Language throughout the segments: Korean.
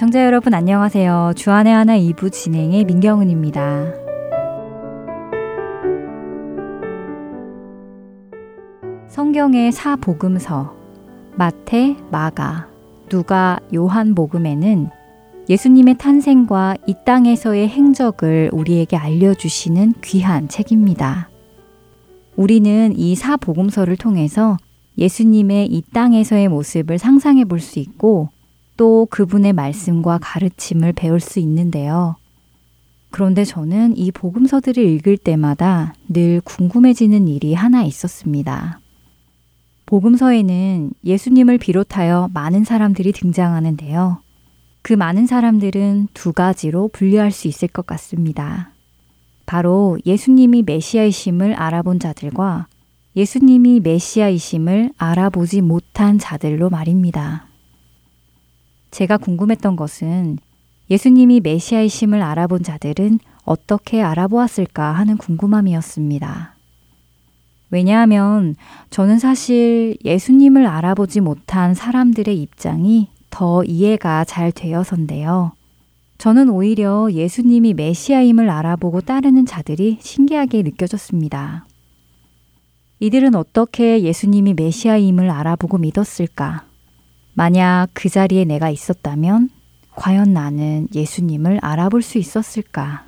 애청자 여러분 안녕하세요. 주안의 하나 2부 진행의 민경은입니다. 성경의 사복음서 마태, 마가, 누가, 요한 복음에는 예수님의 탄생과 이 땅에서의 행적을 우리에게 알려주시는 귀한 책입니다. 우리는 이 사복음서를 통해서 예수님의 이 땅에서의 모습을 상상해 볼 수 있고 또 그분의 말씀과 가르침을 배울 수 있는데요. 그런데 저는 이 복음서들을 읽을 때마다 늘 궁금해지는 일이 하나 있었습니다. 복음서에는 예수님을 비롯하여 많은 사람들이 등장하는데요. 그 많은 사람들은 두 가지로 분류할 수 있을 것 같습니다. 바로 예수님이 메시아이심을 알아본 자들과 예수님이 메시아이심을 알아보지 못한 자들로 말입니다. 제가 궁금했던 것은 예수님이 메시아이심을 알아본 자들은 어떻게 알아보았을까 하는 궁금함이었습니다. 왜냐하면 저는 사실 예수님을 알아보지 못한 사람들의 입장이 더 이해가 잘 되어서인데요. 저는 오히려 예수님이 메시아임을 알아보고 따르는 자들이 신기하게 느껴졌습니다. 이들은 어떻게 예수님이 메시아임을 알아보고 믿었을까? 만약 그 자리에 내가 있었다면 과연 나는 예수님을 알아볼 수 있었을까?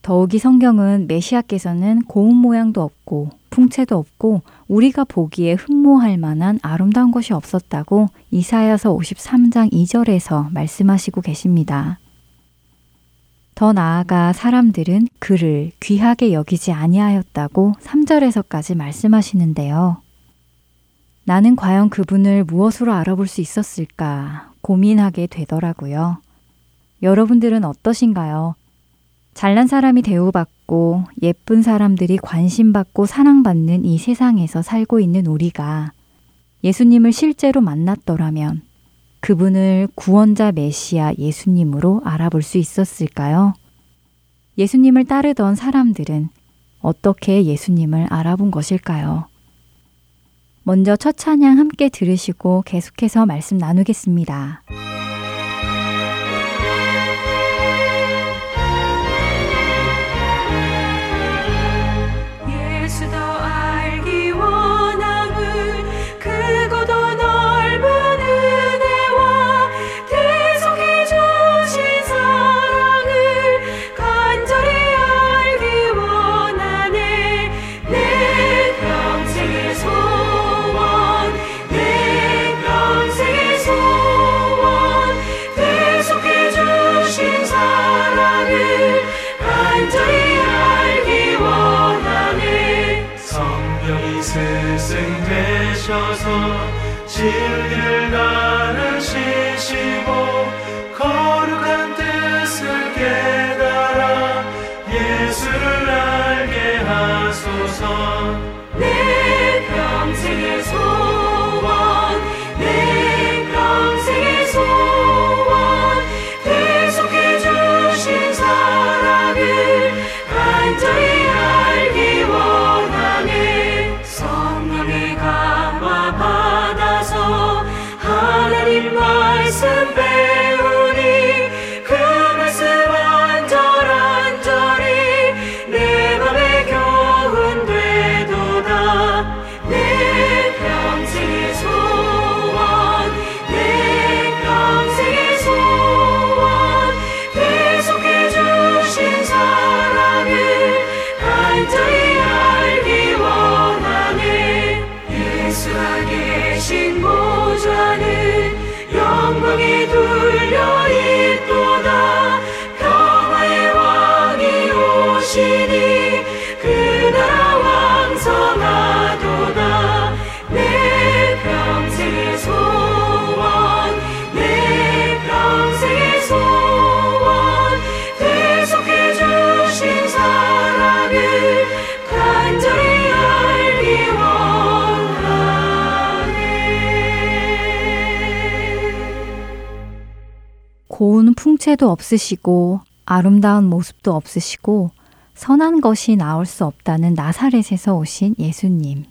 더욱이 성경은 메시아께서는 고운 모양도 없고 풍채도 없고 우리가 보기에 흠모할 만한 아름다운 것이 없었다고 이사야서 53장 2절에서 말씀하시고 계십니다. 더 나아가 사람들은 그를 귀하게 여기지 아니하였다고 3절에서까지 말씀하시는데요. 나는 과연 그분을 무엇으로 알아볼 수 있었을까 고민하게 되더라고요. 여러분들은 어떠신가요? 잘난 사람이 대우받고 예쁜 사람들이 관심받고 사랑받는 이 세상에서 살고 있는 우리가 예수님을 실제로 만났더라면 그분을 구원자 메시아 예수님으로 알아볼 수 있었을까요? 예수님을 따르던 사람들은 어떻게 예수님을 알아본 것일까요? 먼저 첫 찬양 함께 들으시고 계속해서 말씀 나누겠습니다. 풍채도 없으시고 아름다운 모습도 없으시고 선한 것이 나올 수 없다는 나사렛에서 오신 예수님.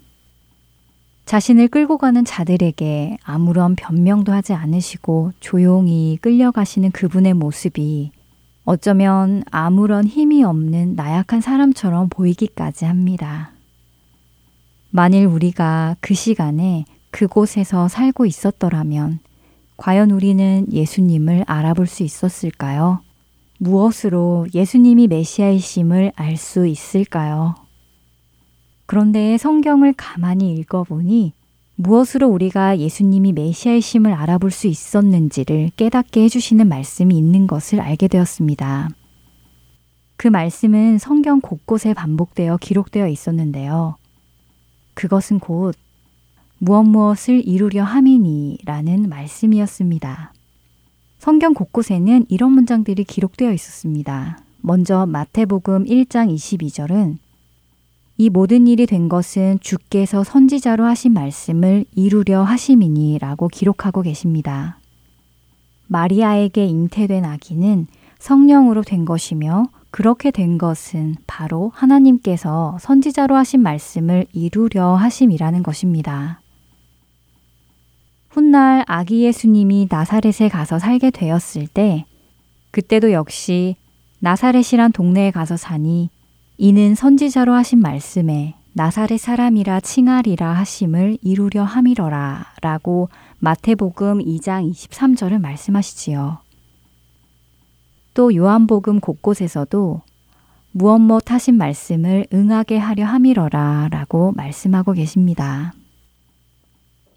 자신을 끌고 가는 자들에게 아무런 변명도 하지 않으시고 조용히 끌려가시는 그분의 모습이 어쩌면 아무런 힘이 없는 나약한 사람처럼 보이기까지 합니다. 만일 우리가 그 시간에 그곳에서 살고 있었더라면 과연 우리는 예수님을 알아볼 수 있었을까요? 무엇으로 예수님이 메시아이심을 알 수 있을까요? 그런데 성경을 가만히 읽어보니 무엇으로 우리가 예수님이 메시아이심을 알아볼 수 있었는지를 깨닫게 해주시는 말씀이 있는 것을 알게 되었습니다. 그 말씀은 성경 곳곳에 반복되어 기록되어 있었는데요. 그것은 곧 무엇 무엇을 이루려 함이니 라는 말씀이었습니다. 성경 곳곳에는 이런 문장들이 기록되어 있었습니다. 먼저 마태복음 1장 22절은 이 모든 일이 된 것은 주께서 선지자로 하신 말씀을 이루려 하심이니 라고 기록하고 계십니다. 마리아에게 잉태된 아기는 성령으로 된 것이며 그렇게 된 것은 바로 하나님께서 선지자로 하신 말씀을 이루려 하심이라는 것입니다. 훗날 아기 예수님이 나사렛에 가서 살게 되었을 때, 그때도 역시 나사렛이란 동네에 가서 사니 이는 선지자로 하신 말씀에 나사렛 사람이라 칭하리라 하심을 이루려 함이러라 라고 마태복음 2장 23절을 말씀하시지요. 또 요한복음 곳곳에서도 무엇 못 하신 말씀을 응하게 하려 함이러라 라고 말씀하고 계십니다.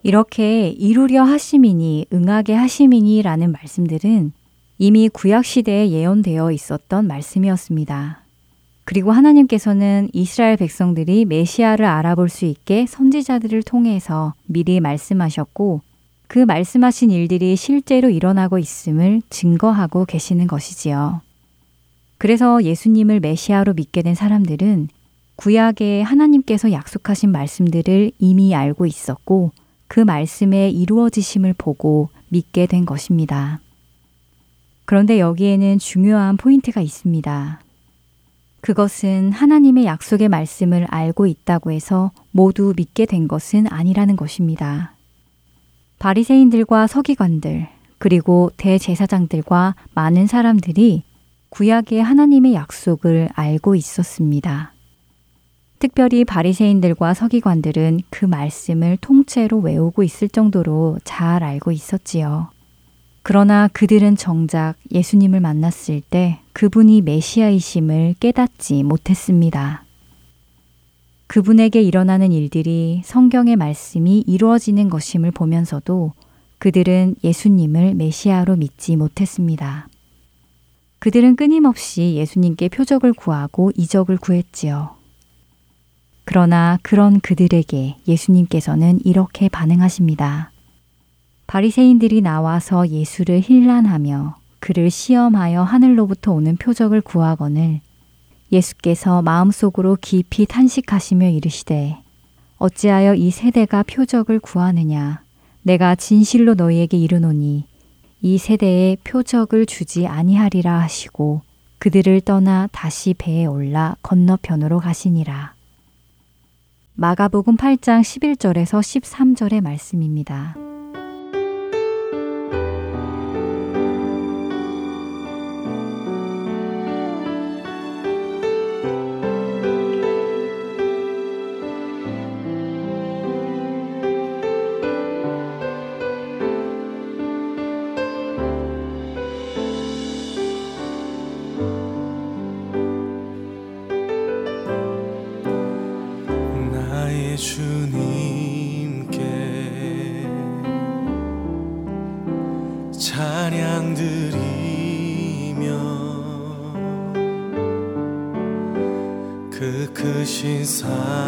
이렇게 이루려 하심이니 응하게 하심이니 라는 말씀들은 이미 구약 시대에 예언되어 있었던 말씀이었습니다. 그리고 하나님께서는 이스라엘 백성들이 메시아를 알아볼 수 있게 선지자들을 통해서 미리 말씀하셨고 그 말씀하신 일들이 실제로 일어나고 있음을 증거하고 계시는 것이지요. 그래서 예수님을 메시아로 믿게 된 사람들은 구약에 하나님께서 약속하신 말씀들을 이미 알고 있었고 그 말씀의 이루어지심을 보고 믿게 된 것입니다. 그런데 여기에는 중요한 포인트가 있습니다. 그것은 하나님의 약속의 말씀을 알고 있다고 해서 모두 믿게 된 것은 아니라는 것입니다. 바리새인들과 서기관들 그리고 대제사장들과 많은 사람들이 구약의 하나님의 약속을 알고 있었습니다. 특별히 바리새인들과 서기관들은 그 말씀을 통째로 외우고 있을 정도로 잘 알고 있었지요. 그러나 그들은 정작 예수님을 만났을 때 그분이 메시아이심을 깨닫지 못했습니다. 그분에게 일어나는 일들이 성경의 말씀이 이루어지는 것임을 보면서도 그들은 예수님을 메시아로 믿지 못했습니다. 그들은 끊임없이 예수님께 표적을 구하고 이적을 구했지요. 그러나 그런 그들에게 예수님께서는 이렇게 반응하십니다. 바리새인들이 나와서 예수를 힐난하며 그를 시험하여 하늘로부터 오는 표적을 구하거늘 예수께서 마음속으로 깊이 탄식하시며 이르시되 어찌하여 이 세대가 표적을 구하느냐 내가 진실로 너희에게 이르노니 이 세대에 표적을 주지 아니하리라 하시고 그들을 떠나 다시 배에 올라 건너편으로 가시니라. 마가복음 8장 11절에서 13절의 말씀입니다. 시사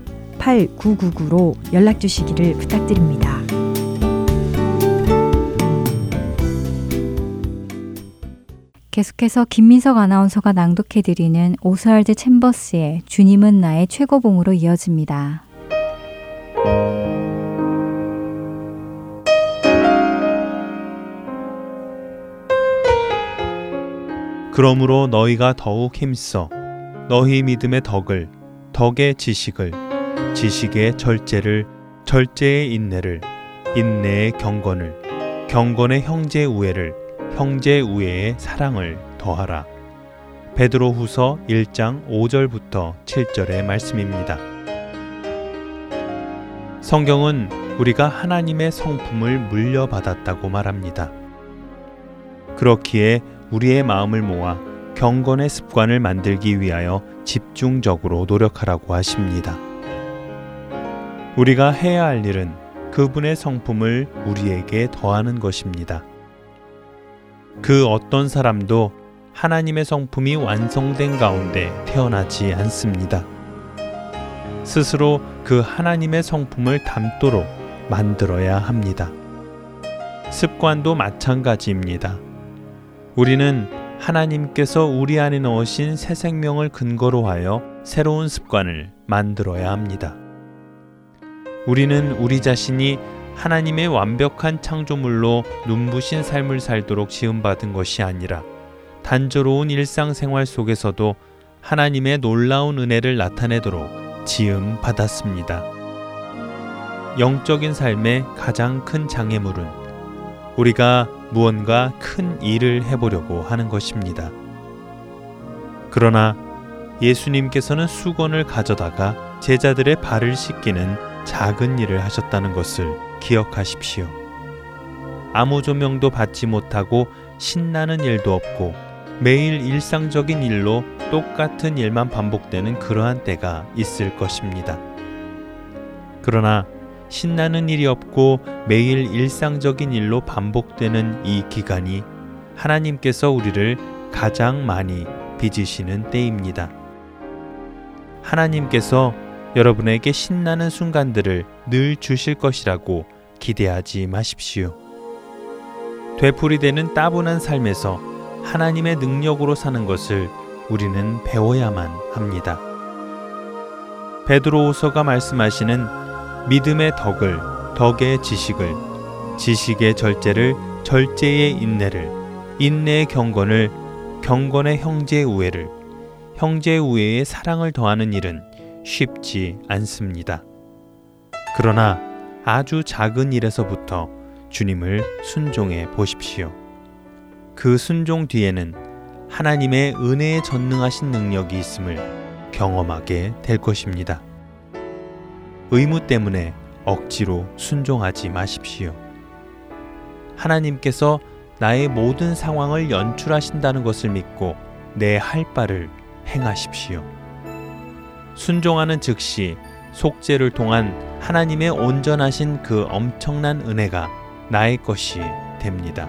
602-866-8999로 연락 주시기를 부탁드립니다. 계속해서 김민석 아나운서가 낭독해 드리는 오스왈드 챔버스의 주님은 나의 최고봉으로 이어집니다. 그러므로 너희가 더욱 힘써 너희 믿음의 덕을 덕의 지식을 지식의 절제를 절제의 인내를 인내의 경건을 경건의 형제 우애를 형제 우애의 사랑을 더하라. 베드로후서 1장 5절부터 7절의 말씀입니다. 성경은 우리가 하나님의 성품을 물려받았다고 말합니다. 그렇기에 우리의 마음을 모아 경건의 습관을 만들기 위하여 집중적으로 노력하라고 하십니다. 우리가 해야 할 일은 그분의 성품을 우리에게 더하는 것입니다. 그 어떤 사람도 하나님의 성품이 완성된 가운데 태어나지 않습니다. 스스로 그 하나님의 성품을 담도록 만들어야 합니다. 습관도 마찬가지입니다. 우리는 하나님께서 우리 안에 넣으신 새 생명을 근거로 하여 새로운 습관을 만들어야 합니다. 우리는 우리 자신이 하나님의 완벽한 창조물로 눈부신 삶을 살도록 지음받은 것이 아니라 단조로운 일상생활 속에서도 하나님의 놀라운 은혜를 나타내도록 지음받았습니다. 영적인 삶의 가장 큰 장애물은 우리가 무언가 큰 일을 해보려고 하는 것입니다. 그러나 예수님께서는 수건을 가져다가 제자들의 발을 씻기는 작은 일을 하셨다는 것을 기억하십시오. 아무 조명도 받지 못하고 신나는 일도 없고 매일 일상적인 일로 똑같은 일만 반복되는 그러한 때가 있을 것입니다. 그러나 신나는 일이 없고 매일 일상적인 일로 반복되는 이 기간이 하나님께서 우리를 가장 많이 빚으시는 때입니다. 하나님께서 여러분에게 신나는 순간들을 늘 주실 것이라고 기대하지 마십시오. 되풀이되는 따분한 삶에서 하나님의 능력으로 사는 것을 우리는 배워야만 합니다. 베드로후서가 말씀하시는 믿음의 덕을 덕의 지식을 지식의 절제를 절제의 인내를 인내의 경건을 경건의 형제 우애를 형제 우애의 사랑을 더하는 일은 쉽지 않습니다. 그러나 아주 작은 일에서부터 주님을 순종해 보십시오. 그 순종 뒤에는 하나님의 은혜에 전능하신 능력이 있음을 경험하게 될 것입니다. 의무 때문에 억지로 순종하지 마십시오. 하나님께서 나의 모든 상황을 연출하신다는 것을 믿고 내 할 바를 행하십시오. 순종하는 즉시 속죄를 통한 하나님의 온전하신 그 엄청난 은혜가 나의 것이 됩니다.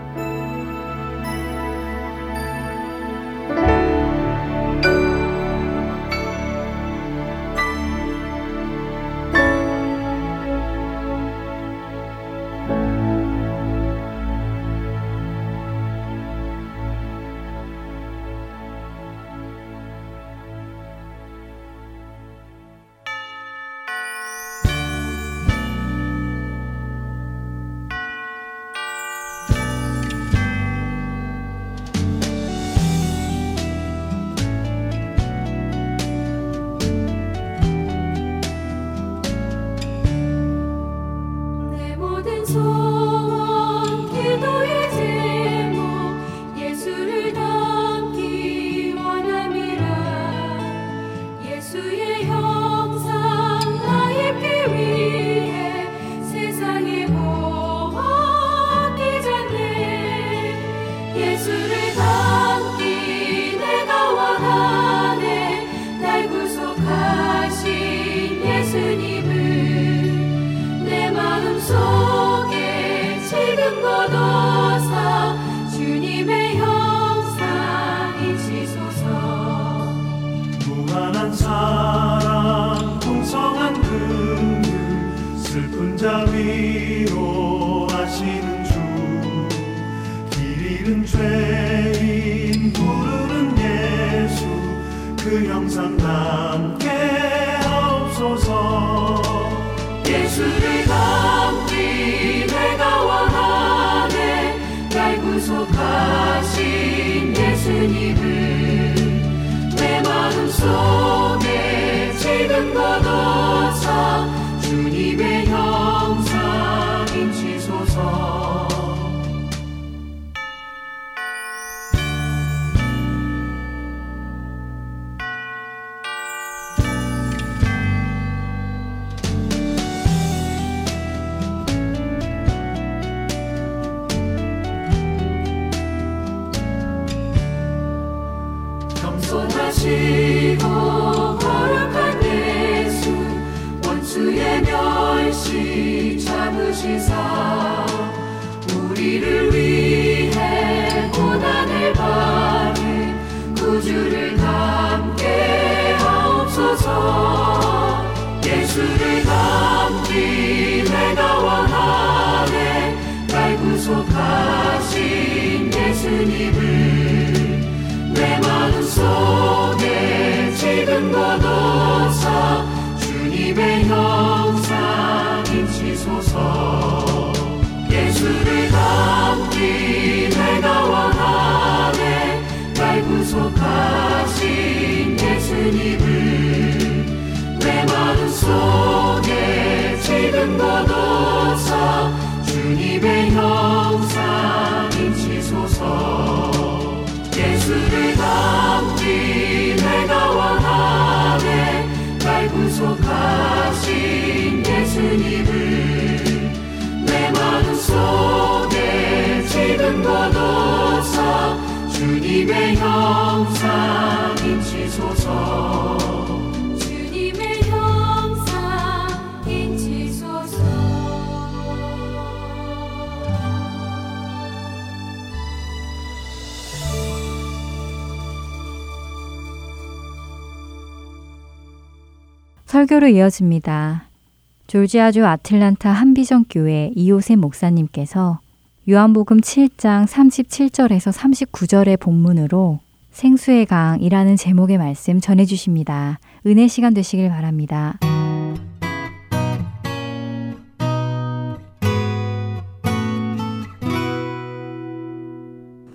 내가 원하네. 날 구속하신 예수님을 내 마음속에 지금 거둬서 주님의 형상 인치소서. 예수를 담기 내가 원하네. 날 구속하신 예수님을 내 마음속에 지금 거둬서 주님의 형상 인치소서. 예수를 담기 내가 원하네. 날 구속하신 예수님을 내 마음속에 지금 거둬서 주님의 형상 인치소서 설교로 이어집니다. 졸지아주 아틀란타 한비전 교회 이호세 목사님께서 요한복음 7장 37절에서 39절의 본문으로 생수의 강이라는 제목의 말씀 전해 주십니다. 은혜 시간 되시길 바랍니다.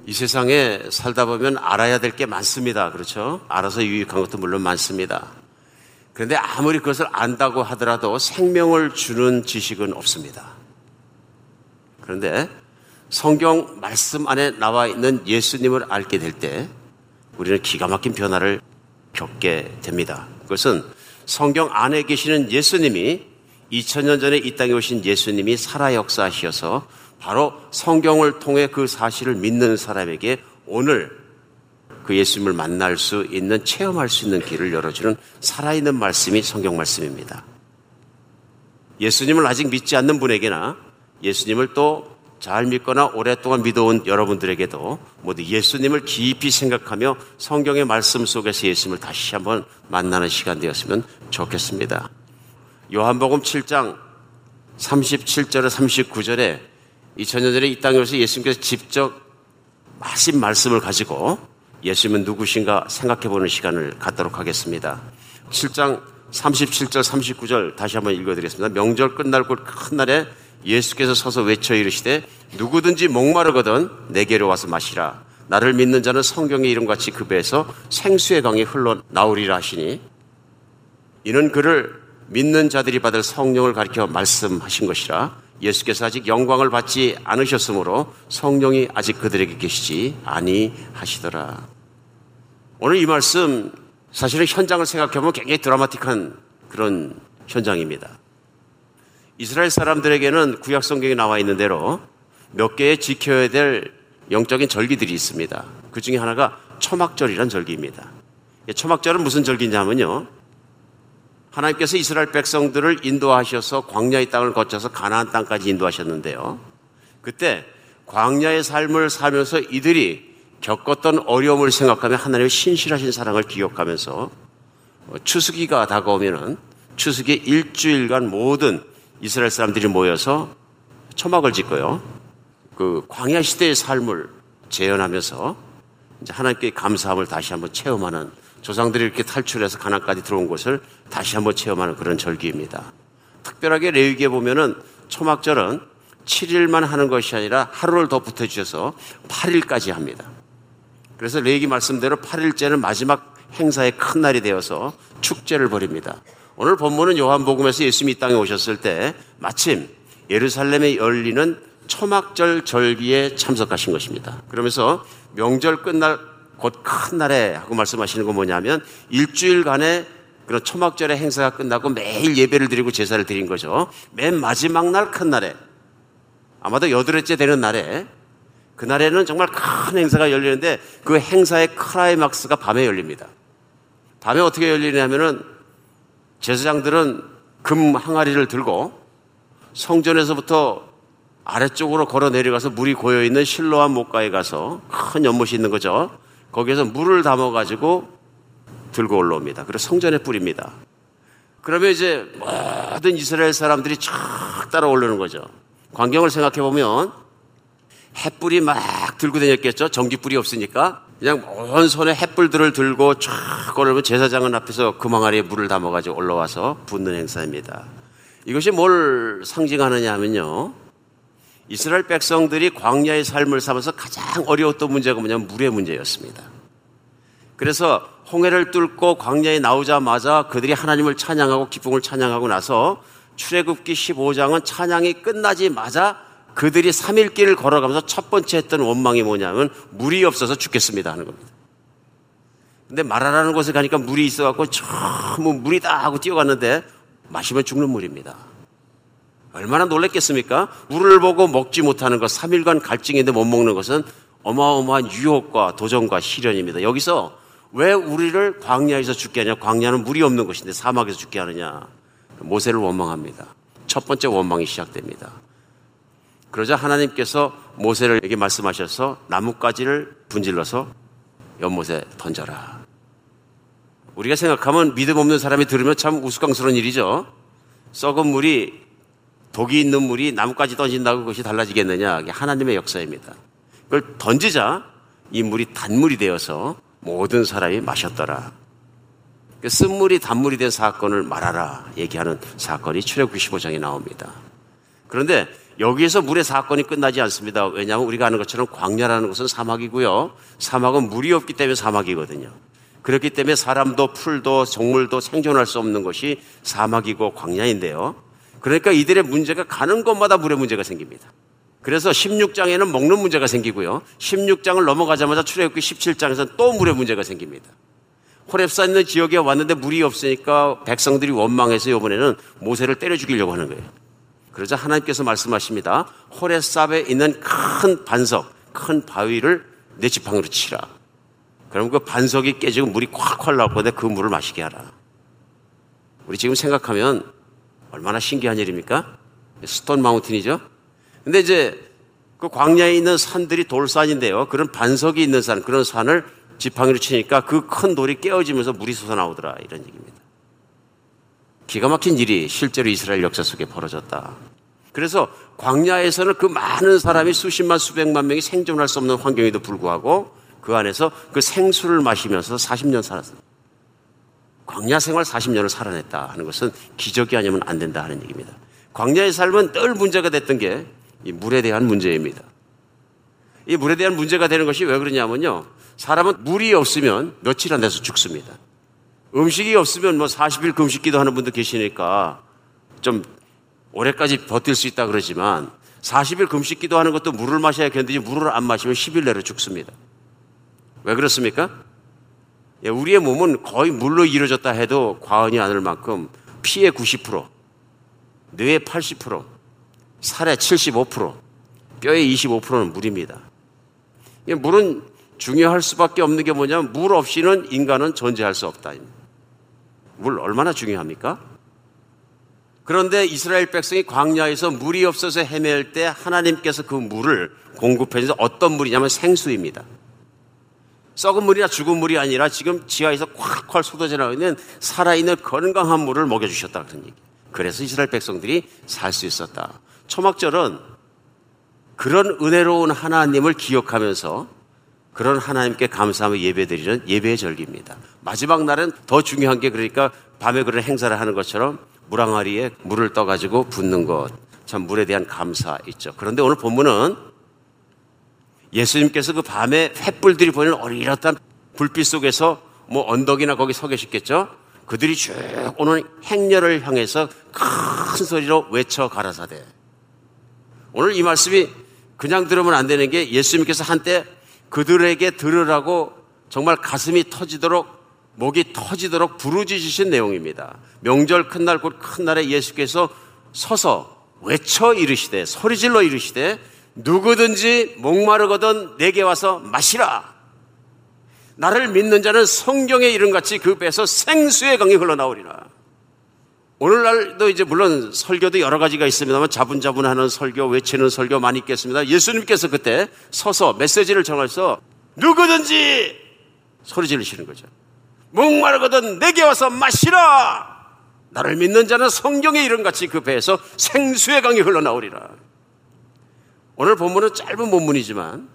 이 세상에 살다 보면 알아야 될 게 많습니다. 그렇죠? 알아서 유익한 것도 물론 많습니다. 그런데 아무리 그것을 안다고 하더라도 생명을 주는 지식은 없습니다. 그런데 성경 말씀 안에 나와 있는 예수님을 알게 될 때 우리는 기가 막힌 변화를 겪게 됩니다. 그것은 성경 안에 계시는 예수님이 2000년 전에 이 땅에 오신 예수님이 살아 역사하셔서 바로 성경을 통해 그 사실을 믿는 사람에게 오늘 그 예수님을 만날 수 있는 체험할 수 있는 길을 열어주는 살아있는 말씀이 성경 말씀입니다. 예수님을 아직 믿지 않는 분에게나 예수님을 또 잘 믿거나 오랫동안 믿어온 여러분들에게도 모두 예수님을 깊이 생각하며 성경의 말씀 속에서 예수님을 다시 한번 만나는 시간 되었으면 좋겠습니다. 요한복음 7장 37절에 39절에 2000년 전에 이 땅에 오셔서 예수님께서 직접 하신 말씀을 가지고 예수님은 누구신가 생각해 보는 시간을 갖도록 하겠습니다. 7장 37절 39절 다시 한번 읽어 드리겠습니다. 명절 끝날 곧큰 날에 예수께서 서서 외쳐 이르시되 누구든지 목마르거든 내게로 와서 마시라. 나를 믿는 자는 성경의 이름같이 그 배에서 생수의 강이 흘러 나오리라 하시니 이는 그를 믿는 자들이 받을 성령을 가리켜 말씀하신 것이라 예수께서 아직 영광을 받지 않으셨으므로 성령이 아직 그들에게 계시지 아니하시더라. 오늘 이 말씀 사실은 현장을 생각해보면 굉장히 드라마틱한 그런 현장입니다. 이스라엘 사람들에게는 구약 성경에 나와 있는 대로 몇 개의 지켜야 될 영적인 절기들이 있습니다. 그 중에 하나가 초막절이란 절기입니다. 초막절은 무슨 절기냐면요. 하나님께서 이스라엘 백성들을 인도하셔서 광야의 땅을 거쳐서 가나안 땅까지 인도하셨는데요. 그때 광야의 삶을 살면서 이들이 겪었던 어려움을 생각하며 하나님의 신실하신 사랑을 기억하면서 추수기가 다가오면은 추수기 일주일간 모든 이스라엘 사람들이 모여서 초막을 짓고요. 그 광야 시대의 삶을 재현하면서 이제 하나님께 감사함을 다시 한번 체험하는 조상들이 이렇게 탈출해서 가나까지 들어온 것을 다시 한번 체험하는 그런 절기입니다. 특별하게 레위기에 보면은 초막절은 7일만 하는 것이 아니라 하루를 더 붙여 주셔서 8일까지 합니다. 그래서 레위기 말씀대로 8일째는 마지막 행사의 큰 날이 되어서 축제를 벌입니다. 오늘 본문은 요한복음에서 예수님이 이 땅에 오셨을 때 마침 예루살렘에 열리는 초막절 절기에 참석하신 것입니다. 그러면서 명절 끝날 곧 큰 날에 하고 말씀하시는 건 뭐냐면 일주일간의 그런 초막절의 행사가 끝나고 매일 예배를 드리고 제사를 드린 거죠. 맨 마지막 날 큰 날에 아마도 여덟째 되는 날에 그날에는 정말 큰 행사가 열리는데 그 행사의 크라이막스가 밤에 열립니다. 밤에 어떻게 열리냐면은 제사장들은 금 항아리를 들고 성전에서부터 아래쪽으로 걸어 내려가서 물이 고여 있는 실로암 목가에 가서 큰 연못이 있는 거죠. 거기에서 물을 담아 가지고 들고 올라옵니다. 그리고 성전에 뿌립니다. 그러면 이제 모든 이스라엘 사람들이 쫙 따라 오르는 거죠. 광경을 생각해 보면 햇불이 막 들고 다녔겠죠. 전기불이 없으니까 그냥 온 손에 햇불들을 들고 쫙 걸으면 제사장은 앞에서 금항아리에 물을 담아가지고 올라와서 붓는 행사입니다. 이것이 뭘 상징하느냐 하면요. 이스라엘 백성들이 광야의 삶을 살면서 가장 어려웠던 문제가 뭐냐면 물의 문제였습니다. 그래서 홍해를 뚫고 광야에 나오자마자 그들이 하나님을 찬양하고 기쁨을 찬양하고 나서 출애굽기 15장은 찬양이 끝나지마자 그들이 3일 길을 걸어가면서 첫 번째 했던 원망이 뭐냐면 물이 없어서 죽겠습니다 하는 겁니다. 근데 마라라는 곳에 가니까 물이 있어갖고 전부 물이다 하고 뛰어갔는데 마시면 죽는 물입니다. 얼마나 놀랬겠습니까? 물을 보고 먹지 못하는 것, 3일간 갈증인데 못 먹는 것은 어마어마한 유혹과 도전과 시련입니다. 여기서 왜 우리를 광야에서 죽게 하냐? 광야는 물이 없는 것인데 사막에서 죽게 하느냐? 모세를 원망합니다. 첫 번째 원망이 시작됩니다. 그러자 하나님께서 모세를에게 말씀하셔서 나뭇가지를 분질러서 연못에 던져라. 우리가 생각하면 믿음 없는 사람이 들으면 참 우스꽝스러운 일이죠. 썩은 물이 독이 있는 물이 나뭇가지 던진다고 그것이 달라지겠느냐? 하나님의 역사입니다. 그걸 던지자 이 물이 단물이 되어서 모든 사람이 마셨더라. 그 쓴물이 단물이 된 사건을 말하라 얘기하는 사건이 출애굽기 15장에 나옵니다. 그런데 여기에서 물의 사건이 끝나지 않습니다. 왜냐하면 우리가 아는 것처럼 광야라는 것은 사막이고요. 사막은 물이 없기 때문에 사막이거든요. 그렇기 때문에 사람도 풀도 정물도 생존할 수 없는 것이 사막이고 광야인데요. 그러니까 이들의 문제가 가는 곳마다 물의 문제가 생깁니다. 그래서 16장에는 먹는 문제가 생기고요. 16장을 넘어가자마자 출애굽기 17장에서는 또 물의 문제가 생깁니다. 호랩산 있는 지역에 왔는데 물이 없으니까 백성들이 원망해서 이번에는 모세를 때려 죽이려고 하는 거예요. 그러자 하나님께서 말씀하십니다. 호레삽에 있는 큰 반석, 큰 바위를 내 지팡이로 치라. 그럼 그 반석이 깨지고 물이 콸콸 나올 건데 그 물을 마시게 하라. 우리 지금 생각하면 얼마나 신기한 일입니까? 스톤 마운틴이죠? 근데 이제 그 광야에 있는 산들이 돌산인데요. 그런 반석이 있는 산, 그런 산을 지팡이로 치니까 그 큰 돌이 깨어지면서 물이 솟아나오더라. 이런 얘기입니다. 기가 막힌 일이 실제로 이스라엘 역사 속에 벌어졌다. 그래서 광야에서는 그 많은 사람이 수십만 수백만 명이 생존할 수 없는 환경에도 불구하고 그 안에서 그 생수를 마시면서 40년 살았습니다. 광야 생활 40년을 살아냈다 하는 것은 기적이 아니면 안 된다 하는 얘기입니다. 광야의 삶은 늘 문제가 됐던 게 이 물에 대한 문제입니다. 이 물에 대한 문제가 되는 것이 왜 그러냐면요. 사람은 물이 없으면 며칠 안 돼서 죽습니다. 음식이 없으면 뭐 40일 금식 기도 하는 분도 계시니까 좀 올해까지 버틸 수 있다 그러지만 40일 금식 기도 하는 것도 물을 마셔야 견디지 물을 안 마시면 10일 내로 죽습니다. 왜 그렇습니까? 예, 우리의 몸은 거의 물로 이루어졌다 해도 과언이 아닐 만큼 피의 90%, 뇌의 80%, 살의 75%, 뼈의 25%는 물입니다. 물은 중요할 수밖에 없는 게 뭐냐면 물 없이는 인간은 존재할 수 없다. 물 얼마나 중요합니까? 그런데 이스라엘 백성이 광야에서 물이 없어서 헤맬 때 하나님께서 그 물을 공급해 주셔서 어떤 물이냐면 생수입니다. 썩은 물이나 죽은 물이 아니라 지금 지하에서 콱콱 쏟아져 나오는 살아있는 건강한 물을 먹여주셨다 그런 얘기. 그래서 이스라엘 백성들이 살 수 있었다. 초막절은 그런 은혜로운 하나님을 기억하면서 그런 하나님께 감사하며 예배드리는 예배의 절기입니다. 마지막 날은 더 중요한 게 그러니까 밤에 그런 행사를 하는 것처럼 물항아리에 물을 떠가지고 붓는 것. 참 물에 대한 감사 있죠. 그런데 오늘 본문은 예수님께서 그 밤에 횃불들이 보이는 어리렇던 불빛 속에서 뭐 언덕이나 거기 서 계셨겠죠? 그들이 쭉 오는 행렬을 향해서 큰 소리로 외쳐 가라사대. 오늘 이 말씀이 그냥 들으면 안 되는 게 예수님께서 한때 그들에게 들으라고 정말 가슴이 터지도록 목이 터지도록 부르짖으신 내용입니다. 명절 큰 날, 곧 큰 날에 예수께서 서서 외쳐 이르시되, 소리질러 이르시되, 누구든지 목마르거든 내게 와서 마시라. 나를 믿는 자는 성경의 이름같이 그 배에서 생수의 강이 흘러나오리라. 오늘날도 이제 물론 설교도 여러 가지가 있습니다만 자분자분하는 설교, 외치는 설교 많이 있겠습니다. 예수님께서 그때 서서 메시지를 전해서 누구든지 소리 지르시는 거죠. 목마르거든 내게 와서 마시라. 나를 믿는 자는 성경의 이름같이 그 배에서 생수의 강이 흘러나오리라. 오늘 본문은 짧은 본문이지만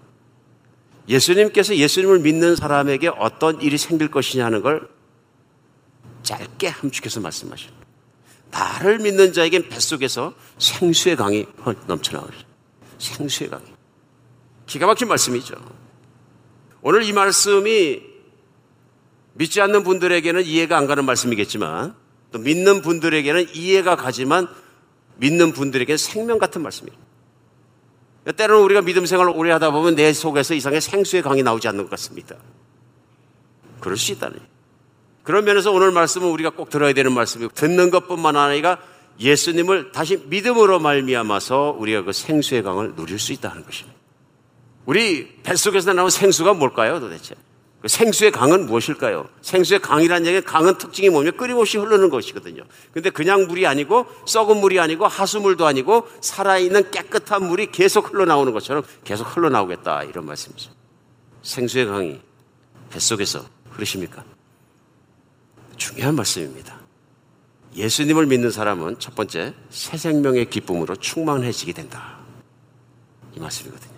예수님께서 예수님을 믿는 사람에게 어떤 일이 생길 것이냐는 걸 짧게 함축해서 말씀하십니다. 나를 믿는 자에겐 뱃속에서 생수의 강이 넘쳐나오리라. 생수의 강이. 기가 막힌 말씀이죠. 오늘 이 말씀이 믿지 않는 분들에게는 이해가 안 가는 말씀이겠지만 또 믿는 분들에게는 이해가 가지만 믿는 분들에게는 생명 같은 말씀입니다. 때로는 우리가 믿음 생활을 오래 하다 보면 내 속에서 이상의 생수의 강이 나오지 않는 것 같습니다. 그럴 수 있다는. 그런 면에서 오늘 말씀은 우리가 꼭 들어야 되는 말씀이고 듣는 것뿐만 아니라 예수님을 다시 믿음으로 말미암아서 우리가 그 생수의 강을 누릴 수 있다는 것입니다. 우리 뱃속에서 나온 생수가 뭘까요, 도대체? 그 생수의 강은 무엇일까요? 생수의 강이라는 얘기는 강은 특징이 뭐냐면 끊임없이 흐르는 것이거든요. 근데 그냥 물이 아니고 썩은 물이 아니고 하수물도 아니고 살아있는 깨끗한 물이 계속 흘러나오는 것처럼 계속 흘러나오겠다 이런 말씀이죠. 생수의 강이 뱃속에서 흐르십니까? 중요한 말씀입니다. 예수님을 믿는 사람은 첫 번째 새 생명의 기쁨으로 충만해지게 된다. 이 말씀이거든요.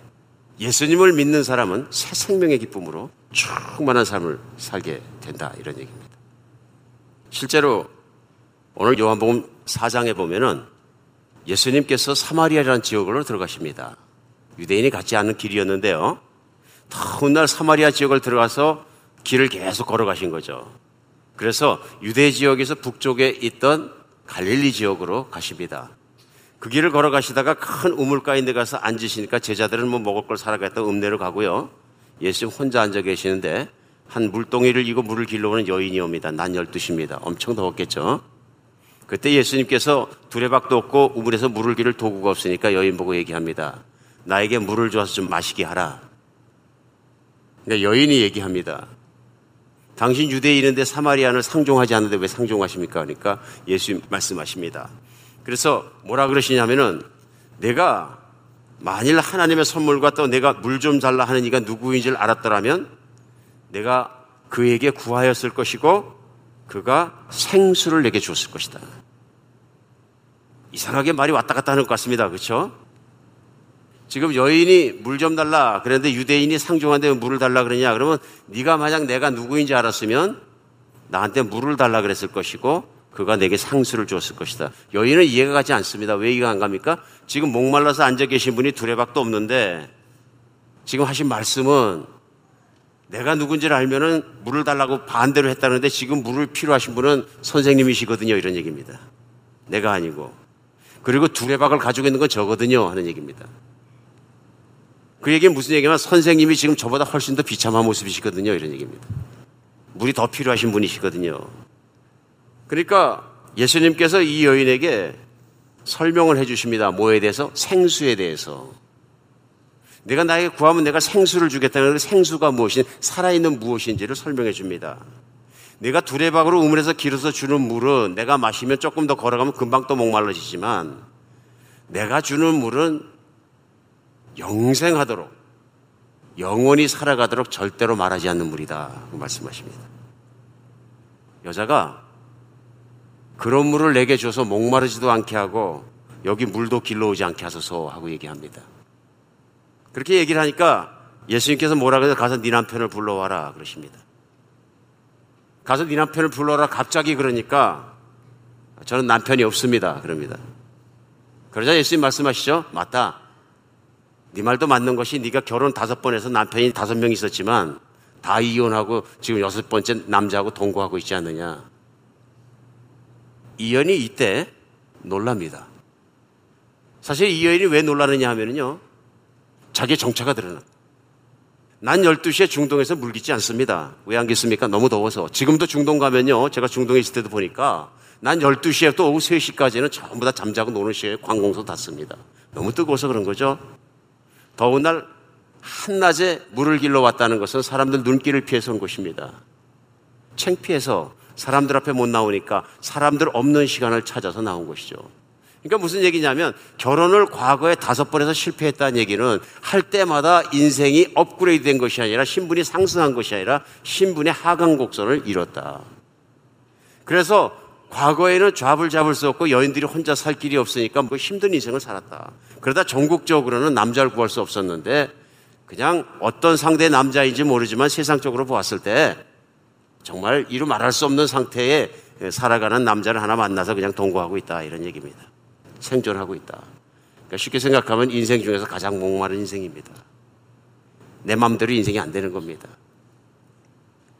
예수님을 믿는 사람은 새 생명의 기쁨으로 충만한 삶을 살게 된다. 이런 얘기입니다. 실제로 오늘 요한복음 4장에 보면은 예수님께서 사마리아라는 지역으로 들어가십니다. 유대인이 갖지 않는 길이었는데요. 더운 날 사마리아 지역을 들어가서 길을 계속 걸어가신 거죠. 그래서 유대 지역에서 북쪽에 있던 갈릴리 지역으로 가십니다. 그 길을 걸어가시다가 큰 우물가에 데 가서 앉으시니까 제자들은 뭐 먹을 걸 사라겠다 읍내로 가고요. 예수님 혼자 앉아 계시는데 한 물동이를 이고 물을 길러오는 여인이 옵니다. 난 12시입니다. 엄청 더웠겠죠. 그때 예수님께서 두레박도 없고 우물에서 물을 기를 도구가 없으니까 여인 보고 얘기합니다. 나에게 물을 줘서 좀 마시게 하라. 근데 여인이 얘기합니다. 당신 유대인인데 사마리안을 상종하지 않는데 왜 상종하십니까? 그러니까 예수님 말씀하십니다. 그래서 뭐라 그러시냐면은 내가 만일 하나님의 선물과 또 내가 물좀 달라 하는 이가 누구인지를 알았더라면 내가 그에게 구하였을 것이고 그가 생수를 내게 줬을 것이다. 이상하게 말이 왔다 갔다 하는 것 같습니다. 그렇죠? 지금 여인이 물 좀 달라 그런데 유대인이 상종한데 물을 달라 그러냐 그러면 네가 만약 내가 누구인지 알았으면 나한테 물을 달라 그랬을 것이고 그가 내게 상수를 줬을 것이다. 여인은 이해가 가지 않습니다. 왜 이해가 안 갑니까? 지금 목말라서 앉아 계신 분이 두레박도 없는데 지금 하신 말씀은 내가 누군지를 알면은 물을 달라고 반대로 했다는데 지금 물을 필요하신 분은 선생님이시거든요. 이런 얘기입니다. 내가 아니고. 그리고 두레박을 가지고 있는 건 저거든요. 하는 얘기입니다. 그 얘기는 무슨 얘기냐면 선생님이 지금 저보다 훨씬 더 비참한 모습이시거든요. 이런 얘기입니다. 물이 더 필요하신 분이시거든요. 그러니까 예수님께서 이 여인에게 설명을 해 주십니다. 뭐에 대해서? 생수에 대해서. 내가 나에게 구하면 내가 생수를 주겠다는 그 생수가 무엇인, 살아있는 무엇인지를 설명해 줍니다. 내가 두레박으로 우물에서 길어서 주는 물은 내가 마시면 조금 더 걸어가면 금방 또 목말라지지만 내가 주는 물은 영생하도록 영원히 살아가도록 절대로 말하지 않는 물이다. 그 말씀하십니다. 여자가 그런 물을 내게 줘서 목마르지도 않게 하고 여기 물도 길러오지 않게 하소서 하고 얘기합니다. 그렇게 얘기를 하니까 예수님께서 뭐라 그래서 가서 네 남편을 불러와라 그러십니다. 가서 네 남편을 불러라 갑자기 그러니까 저는 남편이 없습니다. 그럽니다. 그러자 예수님 말씀하시죠. 맞다. 네 말도 맞는 것이 네가 결혼 다섯 번 해서 남편이 다섯 명 있었지만 다 이혼하고 지금 여섯 번째 남자하고 동거하고 있지 않느냐. 이연이 이때 놀랍니다. 사실 이연이 왜 놀라느냐 하면요. 자기의 정체가 드러나. 난 12시에 중동에서 물깃지 않습니다. 왜 안 겠습니까? 너무 더워서. 지금도 중동 가면요. 제가 중동에 있을 때도 보니까 난 12시에 또 오후 3시까지는 전부 다 잠자고 노는 시에 관공서 닫습니다. 너무 뜨거워서 그런 거죠. 더운 날 한낮에 물을 길러 왔다는 것은 사람들 눈길을 피해서 온 것입니다. 챙피해서 사람들 앞에 못 나오니까 사람들 없는 시간을 찾아서 나온 것이죠. 그러니까 무슨 얘기냐면 결혼을 과거에 다섯 번에서 실패했다는 얘기는 할 때마다 인생이 업그레이드 된 것이 아니라 신분이 상승한 것이 아니라 신분의 하강 곡선을 이뤘다. 그래서 과거에는 좌불 잡을 수 없고 여인들이 혼자 살 길이 없으니까 뭐 힘든 인생을 살았다. 그러다 전국적으로는 남자를 구할 수 없었는데 그냥 어떤 상대의 남자인지 모르지만 세상적으로 보았을 때 정말 이루 말할 수 없는 상태에 살아가는 남자를 하나 만나서 그냥 동거하고 있다 이런 얘기입니다. 생존하고 있다. 그러니까 쉽게 생각하면 인생 중에서 가장 목마른 인생입니다. 내 마음대로 인생이 안 되는 겁니다.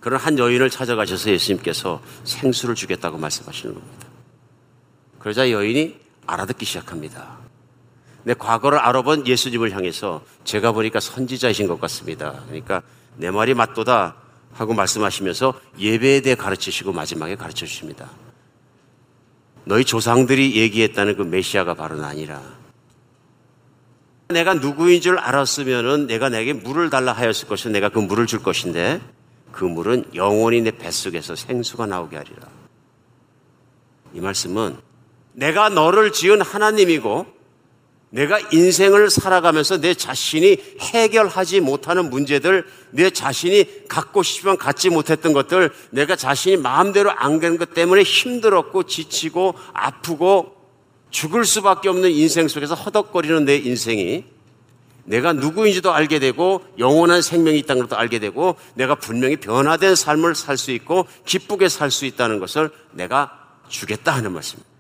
그런 한 여인을 찾아가셔서 예수님께서 생수를 주겠다고 말씀하시는 겁니다. 그러자 여인이 알아듣기 시작합니다. 내 과거를 알아본 예수님을 향해서 제가 보니까 선지자이신 것 같습니다. 그러니까 내 말이 맞도다 하고 말씀하시면서 예배에 대해 가르치시고 마지막에 가르쳐 주십니다. 너희 조상들이 얘기했다는 그 메시아가 바로 아니라 내가 누구인 줄 알았으면은 내가 내게 물을 달라 하였을 것이 내가 그 물을 줄 것인데 그 물은 영원히 내 뱃속에서 생수가 나오게 하리라. 이 말씀은 내가 너를 지은 하나님이고 내가 인생을 살아가면서 내 자신이 해결하지 못하는 문제들, 내 자신이 갖고 싶으면 갖지 못했던 것들, 내가 자신이 마음대로 안 가는 것 때문에 힘들었고 지치고 아프고 죽을 수밖에 없는 인생 속에서 허덕거리는 내 인생이 내가 누구인지도 알게 되고 영원한 생명이 있다는 것도 알게 되고 내가 분명히 변화된 삶을 살 수 있고 기쁘게 살 수 있다는 것을 내가 주겠다 하는 말씀입니다.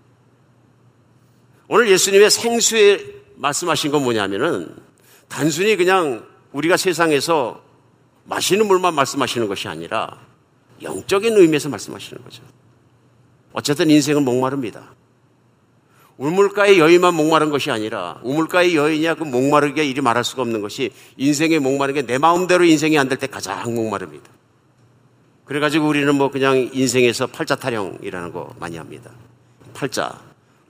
오늘 예수님의 생수에 말씀하신 건 뭐냐면은 단순히 그냥 우리가 세상에서 마시는 물만 말씀하시는 것이 아니라 영적인 의미에서 말씀하시는 거죠. 어쨌든 인생은 목마릅니다. 우물가의 여인만 목마른 것이 아니라 우물가의 여인이야 그 목마르게 이리 말할 수가 없는 것이 인생의 목마른 게 내 마음대로 인생이 안 될 때 가장 목마릅니다. 그래가지고 우리는 뭐 그냥 인생에서 팔자 타령이라는 거 많이 합니다. 팔자.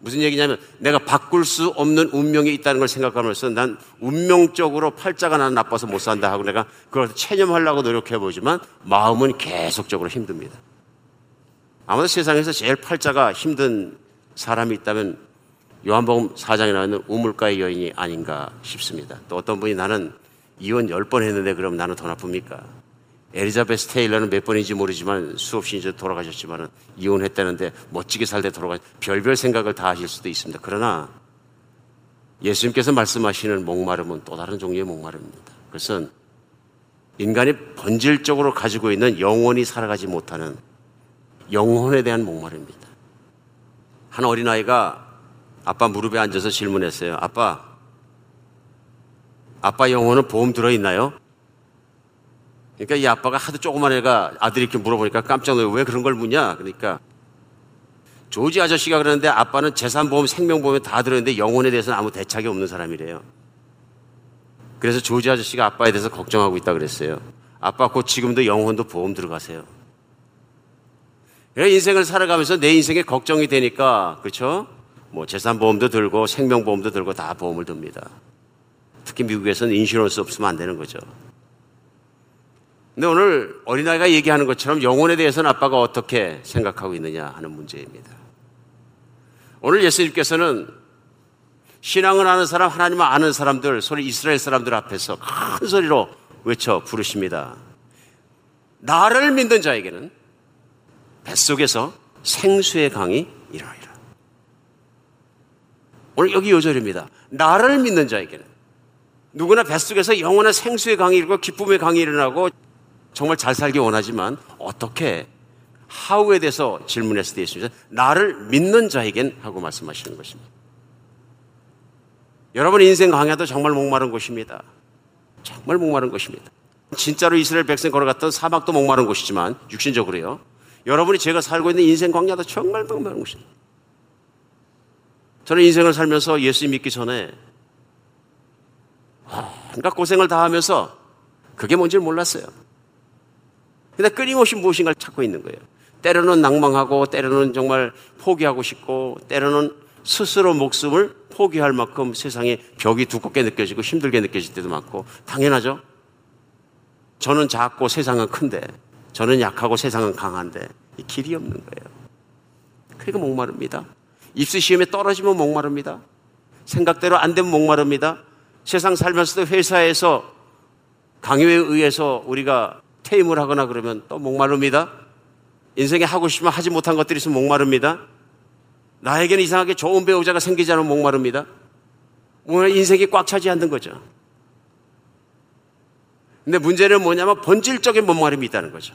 무슨 얘기냐면 내가 바꿀 수 없는 운명이 있다는 걸 생각하면서 난 운명적으로 팔자가 나는 나빠서 못 산다 하고 내가 그걸 체념하려고 노력해 보지만 마음은 계속적으로 힘듭니다. 아마도 세상에서 제일 팔자가 힘든 사람이 있다면 요한복음 4장에 나오는 우물가의 여인이 아닌가 싶습니다. 또 어떤 분이 나는 이혼 10번 했는데 그럼 나는 더 나쁩니까? 에리자베스 테일러는 몇 번인지 모르지만 수없이 이제 돌아가셨지만 이혼했다는데 멋지게 살때 돌아가 별별 생각을 다 하실 수도 있습니다. 그러나 예수님께서 말씀하시는 목마름은 또 다른 종류의 목마름입니다. 그것은 인간이 본질적으로 가지고 있는 영원히 살아가지 못하는 영혼에 대한 목마름입니다. 한 어린아이가 아빠 무릎에 앉아서 질문했어요. 아빠, 아빠 영혼은 보험 들어있나요? 그러니까 이 아빠가 하도 조그만 애가 아들이 이렇게 물어보니까 깜짝 놀라요. 왜 그런 걸 묻냐? 그러니까 조지 아저씨가 그러는데 아빠는 재산보험, 생명보험에 다 들었는데 영혼에 대해서는 아무 대책이 없는 사람이래요. 그래서 조지 아저씨가 아빠에 대해서 걱정하고 있다 그랬어요. 아빠 곧 지금도 영혼도 보험 들어가세요. 인생을 살아가면서 내 인생에 걱정이 되니까 그렇죠? 뭐 재산보험도 들고 생명보험도 들고 다 보험을 듭니다. 특히 미국에서는 인슈런스 없으면 안 되는 거죠. 근데 오늘 어린아이가 얘기하는 것처럼 영혼에 대해서는 아빠가 어떻게 생각하고 있느냐 하는 문제입니다. 오늘 예수님께서는 신앙을 아는 사람, 하나님을 아는 사람들, 소리 이스라엘 사람들 앞에서 큰 소리로 외쳐 부르십니다. 나를 믿는 자에게는 뱃속에서 생수의 강이 일어나리라. 오늘 여기 요절입니다. 나를 믿는 자에게는 누구나 뱃속에서 영원한 생수의 강이 일고 기쁨의 강이 일어나고 정말 잘 살기 원하지만 어떻게 하우에 대해서 질문했을 때 예수님은 나를 믿는 자에겐 하고 말씀하시는 것입니다. 여러분 인생 강야도 정말 목마른 곳입니다. 정말 목마른 곳입니다. 진짜로 이스라엘 백성 걸어갔던 사막도 목마른 곳이지만 육신적으로요. 여러분이 제가 살고 있는 인생 광야도 정말 목마른 곳입니다. 저는 인생을 살면서 예수 믿기 전에 온갖 고생을 다 하면서 그게 뭔지 몰랐어요. 근데 끊임없이 무엇인가를 찾고 있는 거예요. 때로는 낭망하고, 때로는 정말 포기하고 싶고, 때로는 스스로 목숨을 포기할 만큼 세상에 벽이 두껍게 느껴지고 힘들게 느껴질 때도 많고, 당연하죠? 저는 작고 세상은 큰데, 저는 약하고 세상은 강한데, 이 길이 없는 거예요. 그러니까 목마릅니다. 입수 시험에 떨어지면 목마릅니다. 생각대로 안 되면 목마릅니다. 세상 살면서도 회사에서 강요에 의해서 우리가 퇴임을 하거나 그러면 또 목마릅니다. 인생에 하고 싶으면 하지 못한 것들이 있으면 목마릅니다. 나에게는 이상하게 좋은 배우자가 생기지 않으면 목마릅니다. 오늘 인생이 꽉 차지 않는 거죠. 근데 문제는 뭐냐면 본질적인 목마름이 있다는 거죠.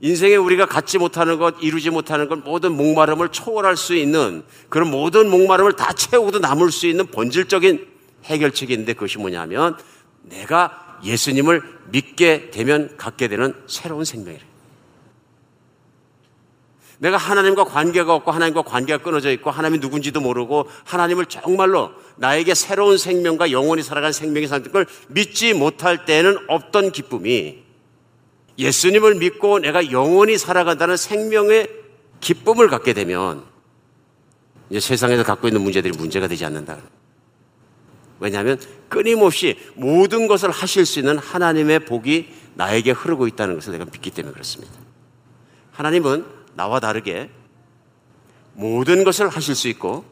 인생에 우리가 갖지 못하는 것, 이루지 못하는 것, 모든 목마름을 초월할 수 있는 그런 모든 목마름을 다 채우고도 남을 수 있는 본질적인 해결책이 있는데 그것이 뭐냐면 내가 예수님을 믿게 되면 갖게 되는 새로운 생명이래. 내가 하나님과 관계가 없고 하나님과 관계가 끊어져 있고 하나님이 누군지도 모르고 하나님을 정말로 나에게 새로운 생명과 영원히 살아가는 생명이 사는 걸 믿지 못할 때는 없던 기쁨이 예수님을 믿고 내가 영원히 살아간다는 생명의 기쁨을 갖게 되면 세상에서 갖고 있는 문제들이 문제가 되지 않는다. 왜냐하면 끊임없이 모든 것을 하실 수 있는 하나님의 복이 나에게 흐르고 있다는 것을 내가 믿기 때문에 그렇습니다. 하나님은 나와 다르게 모든 것을 하실 수 있고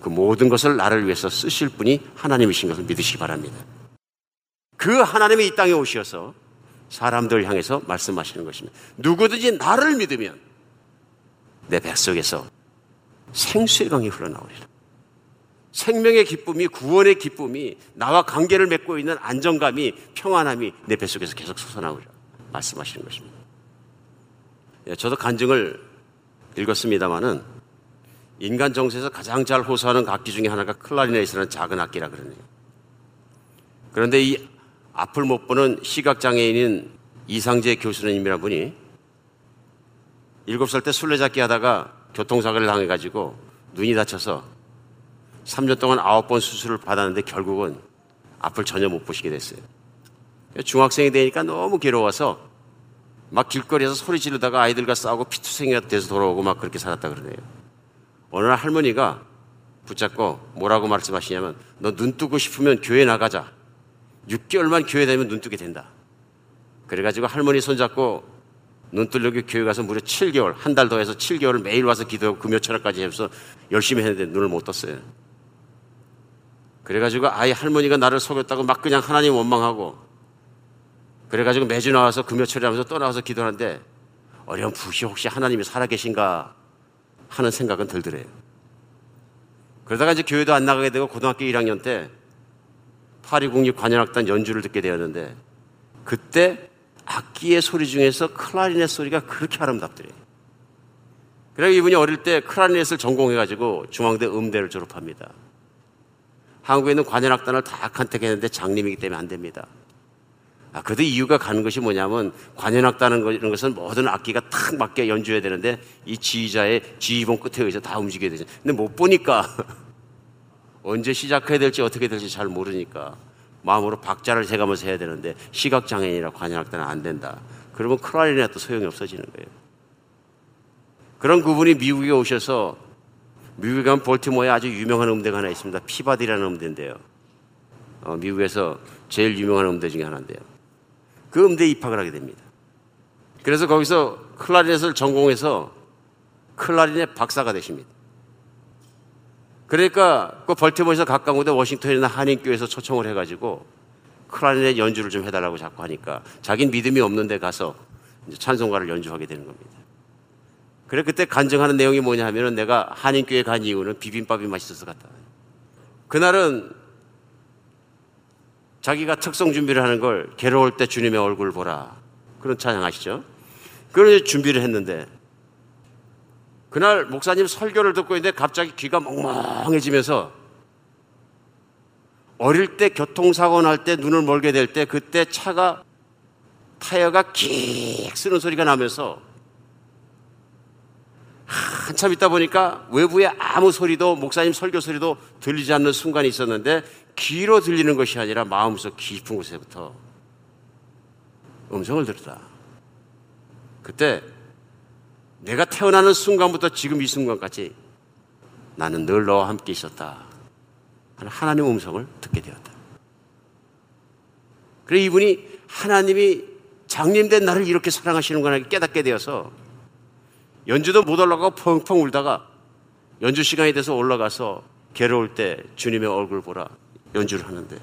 그 모든 것을 나를 위해서 쓰실 분이 하나님이신 것을 믿으시기 바랍니다. 그 하나님이 이 땅에 오셔서 사람들 향해서 말씀하시는 것입니다. 누구든지 나를 믿으면 내 뱃속에서 생수의 강이 흘러나오리라. 생명의 기쁨이 구원의 기쁨이 나와 관계를 맺고 있는 안정감이 평안함이 내 뱃속에서 계속 솟아나오리라 말씀하시는 것입니다. 예, 저도 간증을 읽었습니다마는 인간 정세에서 가장 잘 호소하는 악기 중에 하나가 클라리넷이라는 작은 악기라 그러네요. 그런데 이 앞을 못 보는 시각장애인인 이상재 교수님이라 분이 일곱 살때 술래잡기 하다가 교통사고를 당해가지고 눈이 다쳐서 3년 동안 아홉 번 수술을 받았는데 결국은 앞을 전혀 못 보시게 됐어요. 중학생이 되니까 너무 괴로워서 막 길거리에서 소리 지르다가 아이들과 싸우고 피투성이가 돼서 돌아오고 막 그렇게 살았다 그러네요. 어느 날 할머니가 붙잡고 뭐라고 말씀하시냐면 너 눈 뜨고 싶으면 교회 나가자. 6개월만 교회 다니면 눈 뜨게 된다. 그래가지고 할머니 손잡고 눈 뜨려고 교회 가서 무려 7개월, 한 달 더 해서 7개월을 매일 와서 기도하고 금요 철학까지 해서 열심히 했는데 눈을 못 떴어요. 그래가지고 아이 할머니가 나를 속였다고 막 그냥 하나님 원망하고 그래가지고 매주 나와서 금요철에 하면서 떠나와서 기도하는데 어렴풋이 혹시 하나님이 살아계신가 하는 생각은 들더래요. 그러다가 이제 교회도 안 나가게 되고 고등학교 1학년 때 파리 국립 관현악단 연주를 듣게 되었는데 그때 악기의 소리 중에서 클라리넷 소리가 그렇게 아름답더래요. 그래서 이분이 어릴 때 클라리넷을 전공해가지고 중앙대 음대를 졸업합니다. 한국에 있는 관현악단을 다 컨택했는데 장님이기 때문에 안 됩니다. 아, 그래도 이유가 가는 것이 뭐냐면 관현악단은 이런 것은 모든 악기가 탁 맞게 연주해야 되는데 이 지휘자의 지휘봉 끝에 의해서 다 움직여야 되죠. 근데 못 보니까 언제 시작해야 될지 어떻게 될지 잘 모르니까 마음으로 박자를 세가면서 해야 되는데 시각 장애인이라 관현악단은 안 된다. 그러면 클라리넷도 소용이 없어지는 거예요. 그런 그분이 미국에 오셔서 미국에 가면 볼티모어에 아주 유명한 음대가 하나 있습니다. 피바디라는 음대인데요. 어, 미국에서 제일 유명한 음대 중에 하나인데요. 그 음대에 입학을 하게 됩니다. 그래서 거기서 클라리넷을 전공해서 클라리넷 박사가 되십니다. 그러니까 그 벌티모어에서 가까운 곳에 워싱턴이나 한인교회에서 초청을 해가지고 클라리넷 연주를 좀 해달라고 자꾸 하니까 자긴 믿음이 없는데 가서 찬송가를 연주하게 되는 겁니다. 그래 그때 간증하는 내용이 뭐냐 하면은 내가 한인교회 간 이유는 비빔밥이 맛있어서 갔다. 그날은 자기가 특성 준비를 하는 걸 괴로울 때 주님의 얼굴 보라. 그런 찬양 아시죠? 그런 준비를 했는데 그날 목사님 설교를 듣고 있는데 갑자기 귀가 멍멍해지면서 어릴 때 교통사고 날 때 눈을 멀게 될 때 그때 차가 타이어가 킥 쓰는 소리가 나면서 한참 있다 보니까 외부에 아무 소리도 목사님 설교 소리도 들리지 않는 순간이 있었는데 귀로 들리는 것이 아니라 마음속 깊은 곳에부터 음성을 들었다. 그때 내가 태어나는 순간부터 지금 이 순간까지 나는 늘 너와 함께 있었다. 하나님 음성을 듣게 되었다. 그래 이분이 하나님이 장님된 나를 이렇게 사랑하시는구나 깨닫게 되어서 연주도 못 올라가고 펑펑 울다가 연주 시간이 돼서 올라가서 괴로울 때 주님의 얼굴 보라 연주를 하는데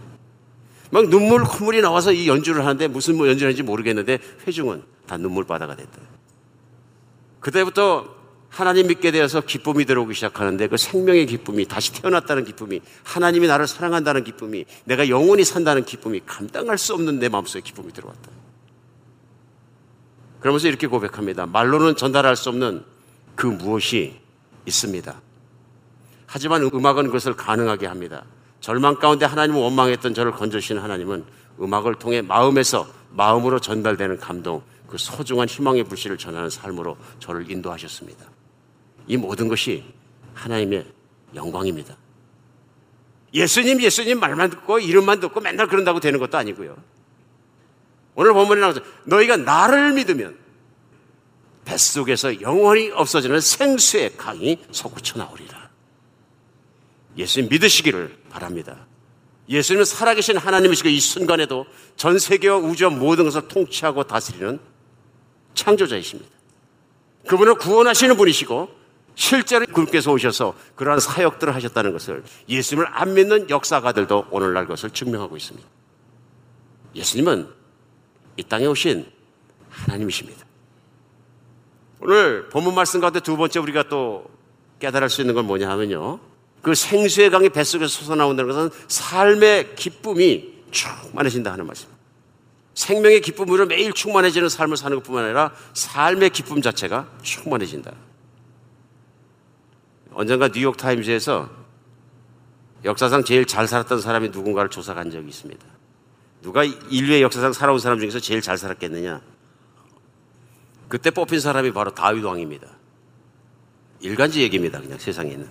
막 눈물 콧물이 나와서 이 연주를 하는데 무슨 뭐 연주를 하는지 모르겠는데 회중은 다 눈물 바다가 됐다. 그때부터 하나님 믿게 되어서 기쁨이 들어오기 시작하는데 그 생명의 기쁨이 다시 태어났다는 기쁨이 하나님이 나를 사랑한다는 기쁨이 내가 영원히 산다는 기쁨이 감당할 수 없는 내 마음속에 기쁨이 들어왔다. 그러면서 이렇게 고백합니다. 말로는 전달할 수 없는 그 무엇이 있습니다. 하지만 음악은 그것을 가능하게 합니다. 절망 가운데 하나님을 원망했던 저를 건져주시는 하나님은 음악을 통해 마음에서 마음으로 전달되는 감동, 그 소중한 희망의 불씨를 전하는 삶으로 저를 인도하셨습니다. 이 모든 것이 하나님의 영광입니다. 예수님, 예수님 말만 듣고 이름만 듣고 맨날 그런다고 되는 것도 아니고요. 오늘 본문에 나와서 너희가 나를 믿으면 뱃속에서 영원히 없어지는 생수의 강이 솟구쳐 나오리라. 예수님 믿으시기를 바랍니다. 예수님은 살아계신 하나님이시고 이 순간에도 전 세계와 우주와 모든 것을 통치하고 다스리는 창조자이십니다. 그분을 구원하시는 분이시고 실제로 그분께서 오셔서 그러한 사역들을 하셨다는 것을 예수님을 안 믿는 역사가들도 오늘날 것을 증명하고 있습니다. 예수님은 이 땅에 오신 하나님이십니다. 오늘 본문 말씀 가운데 두 번째 우리가 또 깨달을 수 있는 건 뭐냐 하면요. 그 생수의 강이 뱃속에서 솟아나온다는 것은 삶의 기쁨이 충만해진다 하는 말씀. 생명의 기쁨으로 매일 충만해지는 삶을 사는 것뿐만 아니라 삶의 기쁨 자체가 충만해진다. 언젠가 뉴욕 타임즈에서 역사상 제일 잘 살았던 사람이 누군가를 조사한 적이 있습니다. 누가 인류의 역사상 살아온 사람 중에서 제일 잘 살았겠느냐? 그때 뽑힌 사람이 바로 다윗 왕입니다. 일간지 얘기입니다. 그냥 세상에 있는.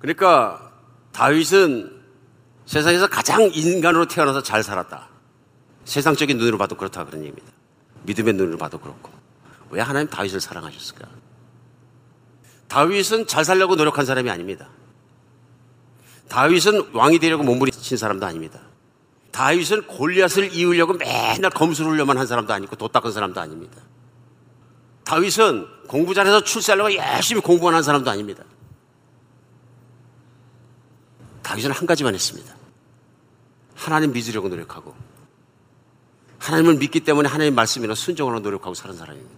그러니까 다윗은 세상에서 가장 인간으로 태어나서 잘 살았다. 세상적인 눈으로 봐도 그렇다 그런 얘기입니다. 믿음의 눈으로 봐도 그렇고. 왜 하나님 다윗을 사랑하셨을까? 다윗은 잘 살려고 노력한 사람이 아닙니다. 다윗은 왕이 되려고 몸부림친 사람도 아닙니다. 다윗은 골리앗을 이으려고 맨날 검술 훈련만 한 사람도 아니고 도 닦은 사람도 아닙니다. 다윗은 공부 잘해서 출세하려고 열심히 공부만 한 사람도 아닙니다. 다윗은 한 가지만 했습니다. 하나님 믿으려고 노력하고 하나님을 믿기 때문에 하나님 말씀이나 순종하려 노력하고 사는 사람입니다.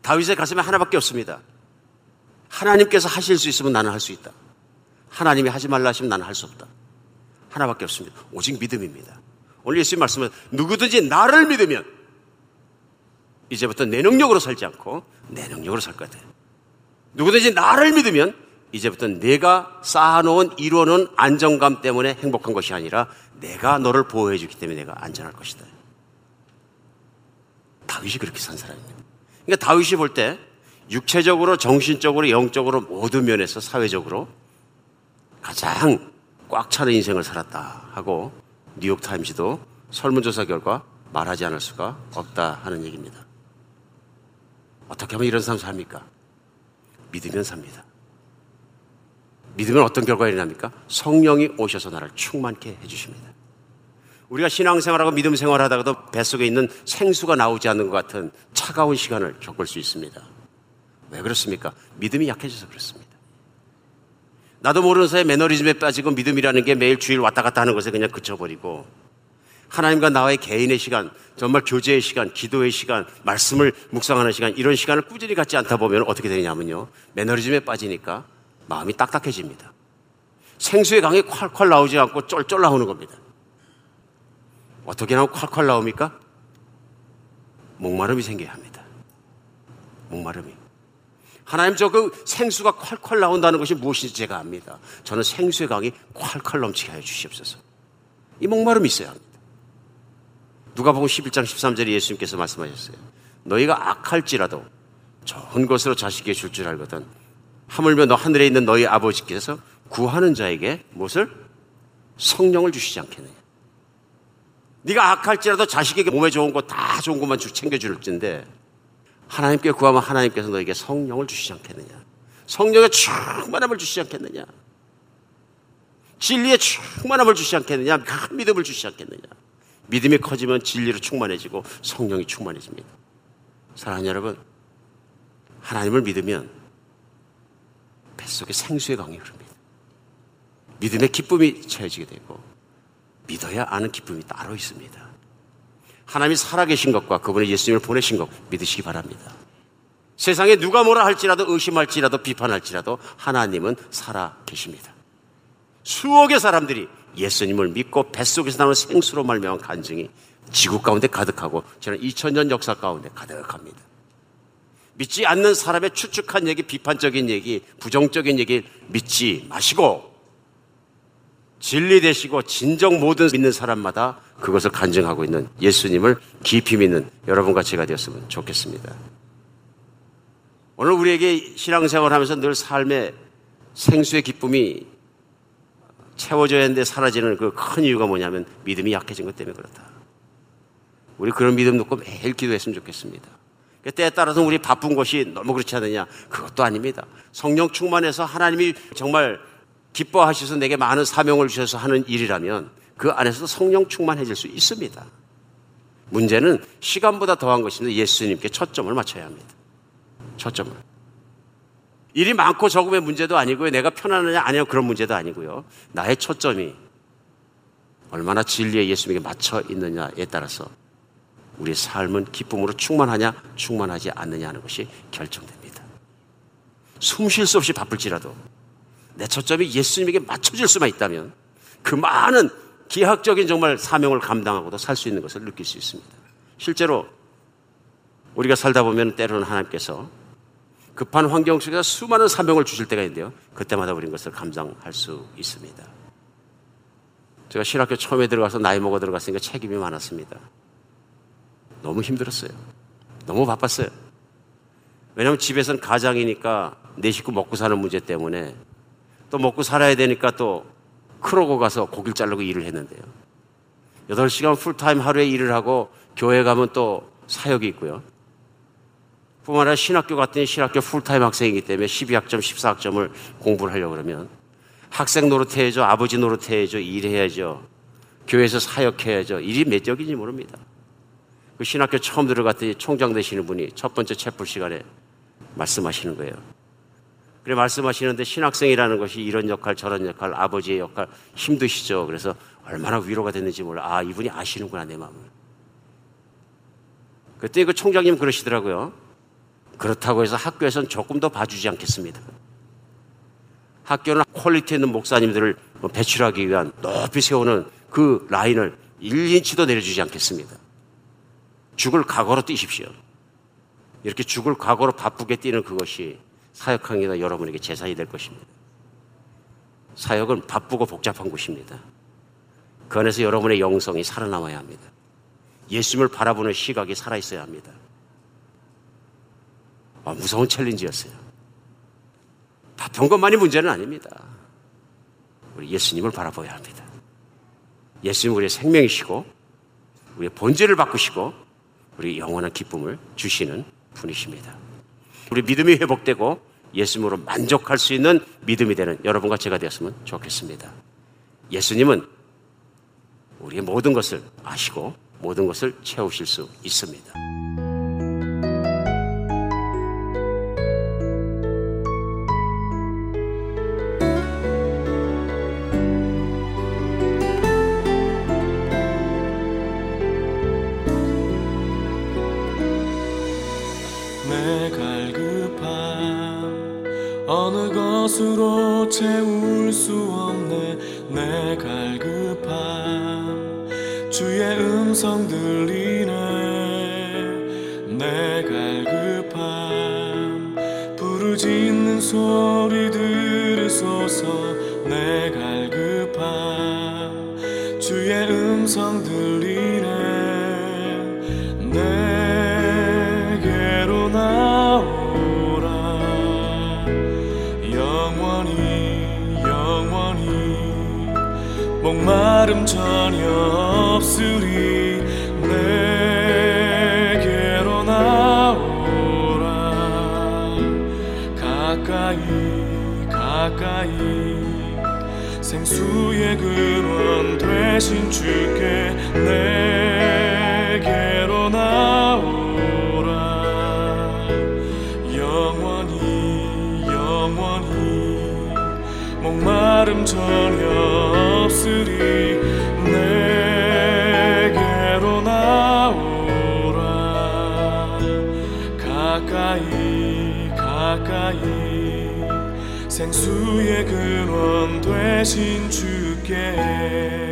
다윗의 가슴에 하나밖에 없습니다. 하나님께서 하실 수 있으면 나는 할 수 있다. 하나님이 하지 말라 하시면 나는 할 수 없다. 하나밖에 없습니다. 오직 믿음입니다. 오늘 예수님 말씀은 누구든지 나를 믿으면 이제부터 내 능력으로 살지 않고 내 능력으로 살 거다. 누구든지 나를 믿으면 이제부터 내가 쌓아놓은 이루어놓은 안정감 때문에 행복한 것이 아니라 내가 너를 보호해 주기 때문에 내가 안전할 것이다. 다윗이 그렇게 산 사람입니다. 그러니까 다윗이 볼 때 육체적으로, 정신적으로, 영적으로 모든 면에서 사회적으로 가장 꽉 차는 인생을 살았다 하고 뉴욕타임즈도 설문조사 결과 말하지 않을 수가 없다 하는 얘기입니다. 어떻게 하면 이런 삶 삽니까? 믿으면 삽니다. 믿으면 어떤 결과가 일어납니까? 성령이 오셔서 나를 충만케 해주십니다. 우리가 신앙생활하고 믿음 생활하다가도 뱃속에 있는 생수가 나오지 않는 것 같은 차가운 시간을 겪을 수 있습니다. 왜 그렇습니까? 믿음이 약해져서 그렇습니다. 나도 모르는 사이에 매너리즘에 빠지고 믿음이라는 게 매일 주일 왔다 갔다 하는 것에 그냥 그쳐버리고 하나님과 나와의 개인의 시간, 정말 교제의 시간, 기도의 시간, 말씀을 묵상하는 시간, 이런 시간을 꾸준히 갖지 않다 보면 어떻게 되냐면요. 매너리즘에 빠지니까 마음이 딱딱해집니다. 생수의 강이 콸콸 나오지 않고 쫄쫄 나오는 겁니다. 어떻게 나오면 콸콸 나옵니까? 목마름이 생겨야 합니다. 목마름이. 하나님 저 그 생수가 콸콸 나온다는 것이 무엇인지 제가 압니다. 저는 생수의 강이 콸콸 넘치게 하여 주시옵소서. 이 목마름이 있어야 합니다. 누가 보면 11장 13절에 예수님께서 말씀하셨어요. 너희가 악할지라도 좋은 것으로 자식에게 줄 줄 알거든. 하물며 너 하늘에 있는 너희 아버지께서 구하는 자에게 무엇을? 성령을 주시지 않겠느냐. 네가 악할지라도 자식에게 몸에 좋은 거 다 좋은 것만 챙겨줄 텐데 하나님께 구하면 하나님께서 너에게 성령을 주시지 않겠느냐. 성령의 충만함을 주시지 않겠느냐. 진리의 충만함을 주시지 않겠느냐. 큰 믿음을 주시지 않겠느냐. 믿음이 커지면 진리로 충만해지고 성령이 충만해집니다. 사랑하는 여러분, 하나님을 믿으면 뱃속에 생수의 강이 흐릅니다. 믿음의 기쁨이 채워지게 되고 믿어야 아는 기쁨이 따로 있습니다. 하나님이 살아계신 것과 그분의 예수님을 보내신 것 믿으시기 바랍니다. 세상에 누가 뭐라 할지라도 의심할지라도 비판할지라도 하나님은 살아계십니다. 수억의 사람들이 예수님을 믿고 뱃속에서 나오는 생수로 말미암은 간증이 지구 가운데 가득하고 저는 2000년 역사 가운데 가득합니다. 믿지 않는 사람의 추측한 얘기, 비판적인 얘기, 부정적인 얘기 믿지 마시고 진리 되시고 진정 모든 믿는 사람마다 그것을 간증하고 있는 예수님을 깊이 믿는 여러분과 제가 되었으면 좋겠습니다. 오늘 우리에게 신앙생활 하면서 늘 삶의 생수의 기쁨이 채워져야 하는데 사라지는 그 큰 이유가 뭐냐면 믿음이 약해진 것 때문에 그렇다. 우리 그런 믿음 놓고 매일 기도했으면 좋겠습니다. 때에 따라서 우리 바쁜 것이 너무 그렇지 않느냐? 그것도 아닙니다. 성령 충만해서 하나님이 정말 기뻐하셔서 내게 많은 사명을 주셔서 하는 일이라면 그 안에서도 성령 충만해질 수 있습니다. 문제는 시간보다 더한 것입니다. 예수님께 초점을 맞춰야 합니다. 초점을. 일이 많고 적음의 문제도 아니고요. 내가 편안하냐 아니냐 그런 문제도 아니고요. 나의 초점이 얼마나 진리에 예수님에게 맞춰 있느냐에 따라서 우리의 삶은 기쁨으로 충만하냐 충만하지 않느냐 하는 것이 결정됩니다. 숨 쉴 수 없이 바쁠지라도 내 초점이 예수님에게 맞춰질 수만 있다면 그 많은 기하학적인 정말 사명을 감당하고도 살 수 있는 것을 느낄 수 있습니다. 실제로 우리가 살다 보면 때로는 하나님께서 급한 환경 속에서 수많은 사명을 주실 때가 있는데요. 그때마다 우리는 것을 감당할 수 있습니다. 제가 신학교 처음에 들어가서 나이 먹어 들어갔으니까 책임이 많았습니다. 너무 힘들었어요. 너무 바빴어요. 왜냐하면 집에서는 가장이니까 내 식구 먹고 사는 문제 때문에 또 먹고 살아야 되니까 또 크로고 가서 고기를 자르고 일을 했는데요. 8시간 풀타임 하루에 일을 하고 교회 가면 또 사역이 있고요. 뿐만 아니라 신학교 갔더니 신학교 풀타임 학생이기 때문에 12학점, 14학점을 공부를 하려고 그러면 학생 노릇해야죠. 아버지 노릇해야죠. 일해야죠. 교회에서 사역해야죠. 1인 몇 역인지 모릅니다. 그 신학교 처음 들어갔더니 총장 되시는 분이 첫 번째 채플 시간에 말씀하시는 거예요. 그래 말씀하시는데 신학생이라는 것이 이런 역할 저런 역할 아버지의 역할 힘드시죠. 그래서 얼마나 위로가 됐는지 몰라. 아 이분이 아시는구나 내 마음을. 그때 그 총장님 그러시더라고요. 그렇다고 해서 학교에서는 조금 더 봐주지 않겠습니다. 학교는 quality 있는 목사님들을 배출하기 위한 높이 세우는 그 라인을 1인치도 내려주지 않겠습니다. 죽을 각오로 뛰십시오. 이렇게 죽을 각오로 바쁘게 뛰는 그것이 사역하기나 여러분에게 재산이 될 것입니다. 사역은 바쁘고 복잡한 곳입니다. 그 안에서 여러분의 영성이 살아남아야 합니다. 예수님을 바라보는 시각이 살아있어야 합니다. 아, 무서운 챌린지였어요. 바쁜 것만이 문제는 아닙니다. 우리 예수님을 바라봐야 합니다. 예수님 우리의 생명이시고, 우리의 본질을 바꾸시고, 우리 영원한 기쁨을 주시는 분이십니다. 우리 믿음이 회복되고 예수님으로 만족할 수 있는 믿음이 되는 여러분과 제가 되었으면 좋겠습니다. 예수님은 우리의 모든 것을 아시고 모든 것을 채우실 수 있습니다. 목마름 전혀 없으리 내게로 나오라. 가까이 가까이 생수의 근원 되신 주께 내게로 나오라. 영원히 영원히 목마름 전혀 생수의 근원 되신 주께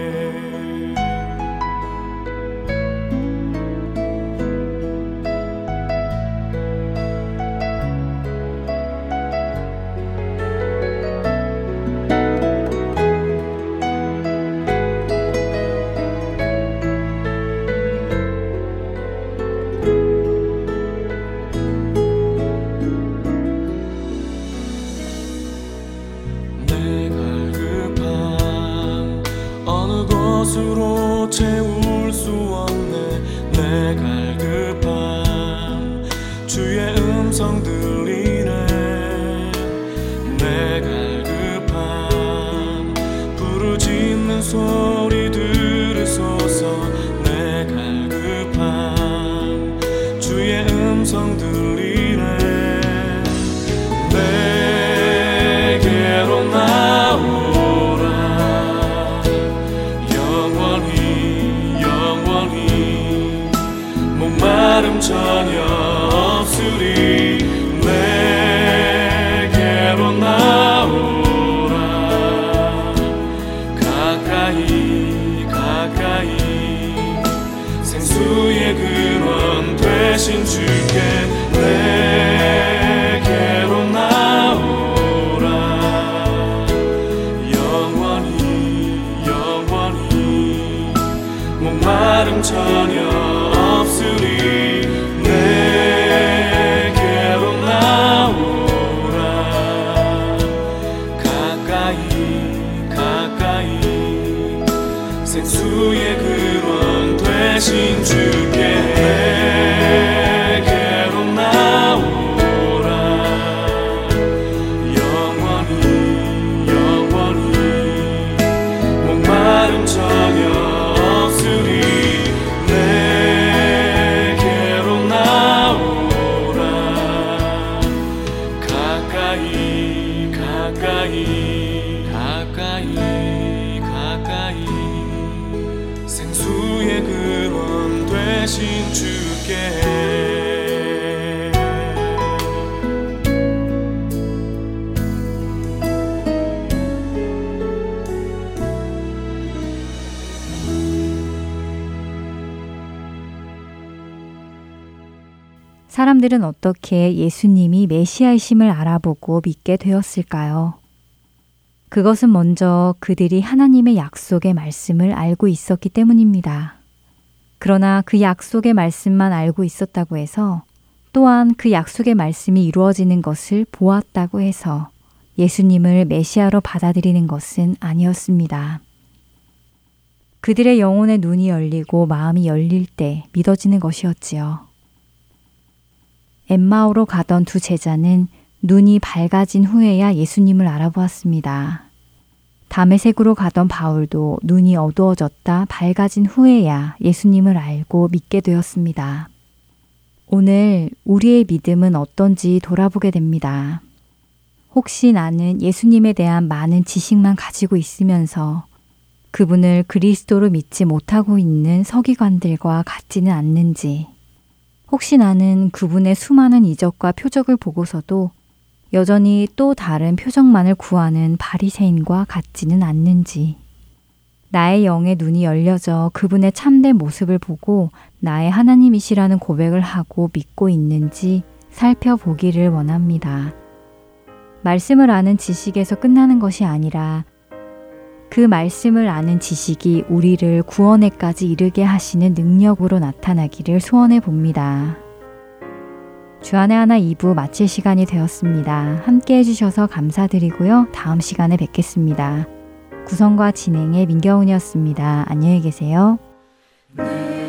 어떻게 예수님이 메시아이심을 알아보고 믿게 되었을까요? 그것은 먼저 그들이 하나님의 약속의 말씀을 알고 있었기 때문입니다. 그러나 그 약속의 말씀만 알고 있었다고 해서 또한 그 약속의 말씀이 이루어지는 것을 보았다고 해서 예수님을 메시아로 받아들이는 것은 아니었습니다. 그들의 영혼의 눈이 열리고 마음이 열릴 때 믿어지는 것이었지요. 엠마오로 가던 두 제자는 눈이 밝아진 후에야 예수님을 알아보았습니다. 담에색으로 가던 바울도 눈이 어두워졌다 밝아진 후에야 예수님을 알고 믿게 되었습니다. 오늘 우리의 믿음은 어떤지 돌아보게 됩니다. 혹시 나는 예수님에 대한 많은 지식만 가지고 있으면서 그분을 그리스도로 믿지 못하고 있는 서기관들과 같지는 않는지, 혹시 나는 그분의 수많은 이적과 표적을 보고서도 여전히 또 다른 표정만을 구하는 바리새인과 같지는 않는지 나의 영의 눈이 열려져 그분의 참된 모습을 보고 나의 하나님이시라는 고백을 하고 믿고 있는지 살펴보기를 원합니다. 말씀을 아는 지식에서 끝나는 것이 아니라 그 말씀을 아는 지식이 우리를 구원에까지 이르게 하시는 능력으로 나타나기를 소원해 봅니다. 주안의 하나 2부 마칠 시간이 되었습니다. 함께 해주셔서 감사드리고요. 다음 시간에 뵙겠습니다. 구성과 진행의 민경훈이었습니다. 안녕히 계세요. 네.